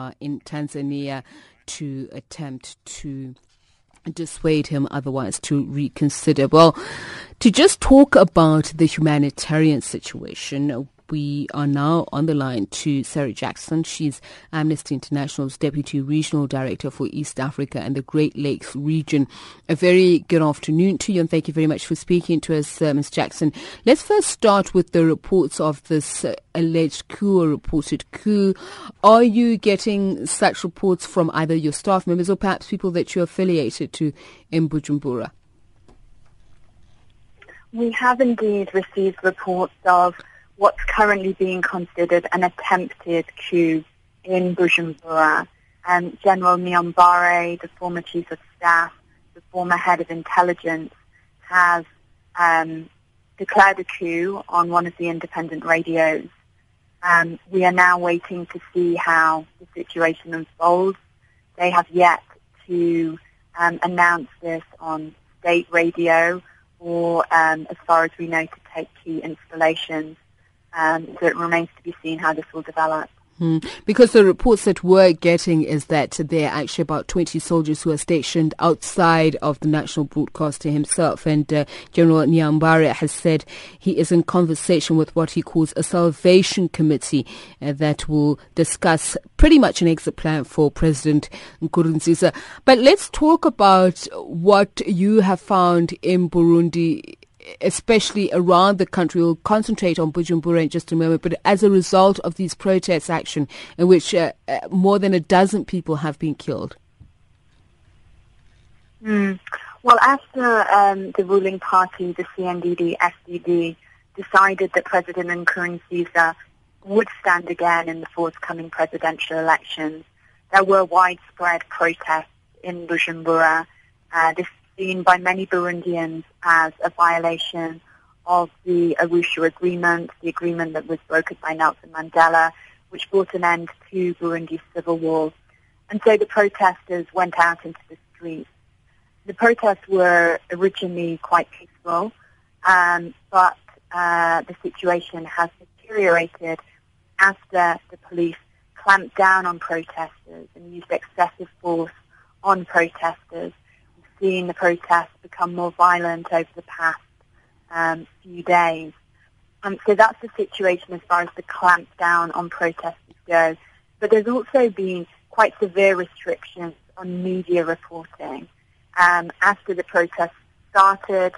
uh, in Tanzania to attempt to dissuade him otherwise to reconsider. Well, to just talk about the humanitarian situation, we are now on the line to Sarah Jackson. She's Amnesty International's Deputy Regional Director for East Africa and the Great Lakes region. A very good afternoon to you and thank you very much for speaking to us, uh, Ms. Jackson. Let's first start with the reports of this uh, alleged coup or reported coup. Are you getting such reports from either your staff members or perhaps people that you're affiliated to in Bujumbura? We have indeed received reports of what's currently being considered an attempted coup in Bujumbura. Um, General Niyombare, the former chief of staff, the former head of intelligence, has um, declared a coup on one of the independent radios. Um, we are now waiting to see how the situation unfolds. They have yet to um, announce this on state radio or, um, as far as we know, to take key installations. Um, so it remains to be seen how this will develop. Mm. Because the reports that we're getting is that there are actually about 20 soldiers who are stationed outside of the national broadcaster himself. And uh, General Niyombare has said he is in conversation with what he calls a salvation committee uh, that will discuss pretty much an exit plan for President Nkurunziza. But let's talk about what you have found in Burundi especially around the country. We'll concentrate on Bujumbura in just a moment. But as a result of these protests action in which uh, uh, more than a dozen people have been killed? Mm. Well, after um, the ruling party, the CNDD-FDD, decided that President Nkurunziza would stand again in the forthcoming presidential elections, there were widespread protests in Bujumbura. Uh, this seen by many Burundians as a violation of the Arusha Agreement, the agreement that was brokered by Nelson Mandela, which brought an end to Burundi's civil war. And so the protesters went out into the streets. The protests were originally quite peaceful, um, but uh, the situation has deteriorated after the police clamped down on protesters and used excessive force on protesters seen the protests become more violent over the past um, few days. Um, so that's the situation as far as the clampdown on protesters go. But there's also been quite severe restrictions on media reporting. Um, after the protests started,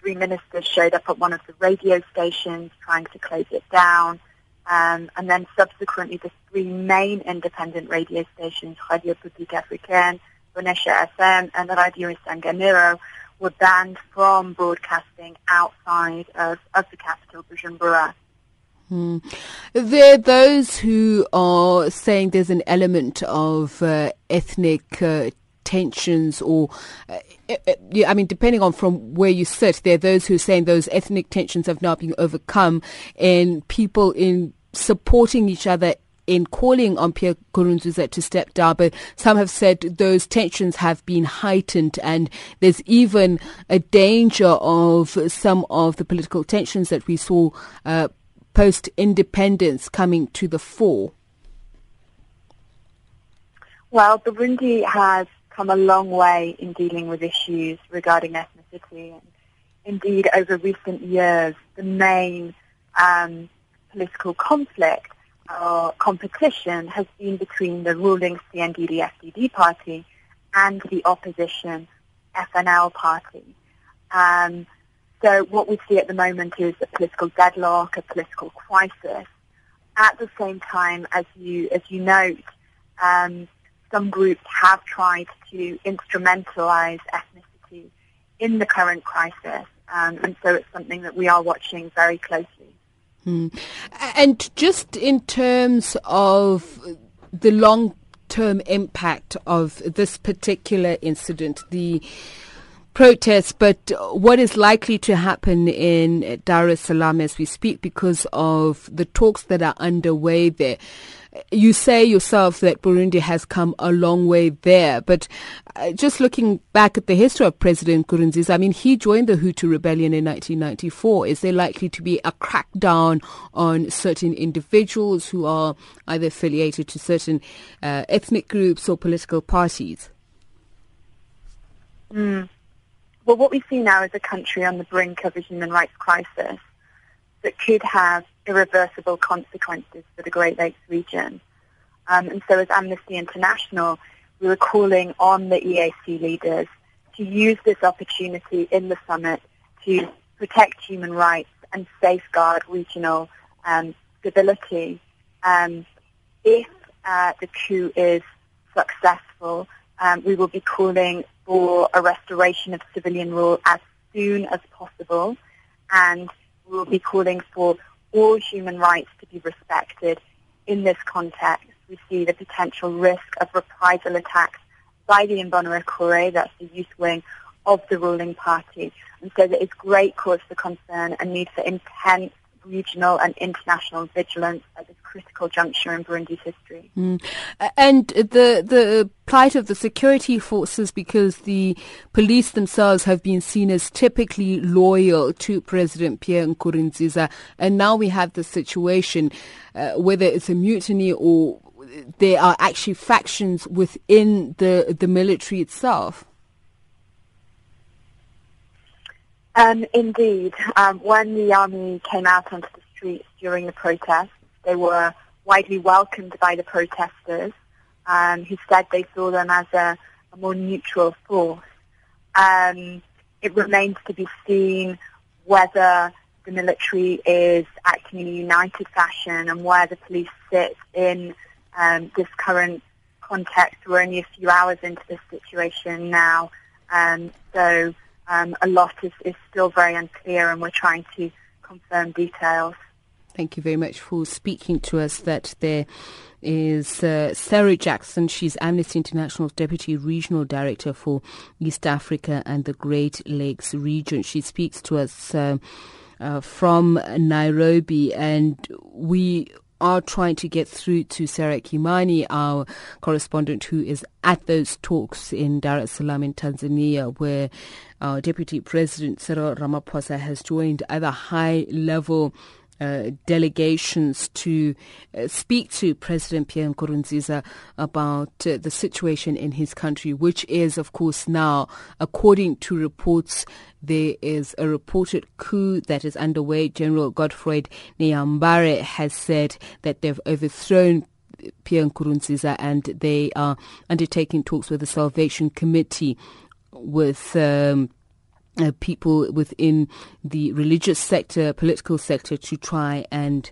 three ministers showed up at one of the radio stations trying to close it down. Um, and then subsequently the three main independent radio stations, Radio Publique Africaine, Bonesha FM and the Radio Isanganiro were banned from broadcasting outside of, of the capital, Bujumbura. Hmm. There are those who are saying there's an element of uh, ethnic uh, tensions or uh, uh I mean depending on from where you sit there are those who are saying those ethnic tensions have now been overcome and people in supporting each other in calling on Pierre Nkurunziza to step down, but some have said those tensions have been heightened and there's even a danger of some of the political tensions that we saw uh, post-independence coming to the fore. Well, Burundi has come a long way in dealing with issues regarding ethnicity. And indeed, over recent years, the main um, political conflict uh, competition has been between the ruling CNDD-FDD party and the opposition FNL party. Um, so what we see at the moment is a political deadlock, a political crisis. At the same time, as you as you note, um, some groups have tried to instrumentalize ethnicity in the current crisis, um, and so it's something that we are watching very closely. Hmm. And just in terms of the long term impact of this particular incident, the protests, but what is likely to happen in Dar es Salaam as we speak because of the talks that are underway there. You say yourself that Burundi has come a long way there, but uh, just looking back at the history of President Nkurunziza, I mean, he joined the Hutu rebellion in 1994. Is there likely to be a crackdown on certain individuals who are either affiliated to certain uh, ethnic groups or political parties? Mm. Well, what we see now is a country on the brink of a human rights crisis that could have irreversible consequences for the Great Lakes region. Um, and so as Amnesty International, we were calling on the EAC leaders to use this opportunity in the summit to protect human rights and safeguard regional um, stability. Um, if uh, the coup is successful, um, we will be calling for a restoration of civilian rule as soon as possible, and will be calling for all human rights to be respected. In this context, we see the potential risk of reprisal attacks by the Imbonerakure, that's the youth wing of the ruling party. And so there is great cause for concern and need for intense regional and international vigilance at this critical juncture in Burundi's history. Mm. And the the plight of the security forces, because the police themselves have been seen as typically loyal to President Pierre Nkurunziza, and now we have the situation, uh, whether it's a mutiny or there are actually factions within the the military itself. Um, indeed. Um, when the army came out onto the streets during the protests, they were widely welcomed by the protesters um, who said they saw them as a, a more neutral force. Um, it remains to be seen whether the military is acting in a united fashion and where the police sit in um, this current context. We're only a few hours into this situation now, um, so um, a lot is, is still very unclear and we're trying to confirm details. Thank you very much for speaking to us. That there is uh, Sarah Jackson. She's Amnesty International's Deputy Regional Director for East Africa and the Great Lakes region. She speaks to us uh, uh, from Nairobi, and we are trying to get through to Sarah Kimani, our correspondent who is at those talks in Dar es Salaam in Tanzania, where our Deputy President Cyril Ramaphosa has joined other high-level uh, delegations to uh, speak to President Pierre Nkurunziza about uh, the situation in his country, which is, of course, now, according to reports, there is a reported coup that is underway. General Godfrey Niyombare has said that they've overthrown Pierre Nkurunziza and they are undertaking talks with the Salvation Committee with um, uh, people within the religious sector, political sector to try and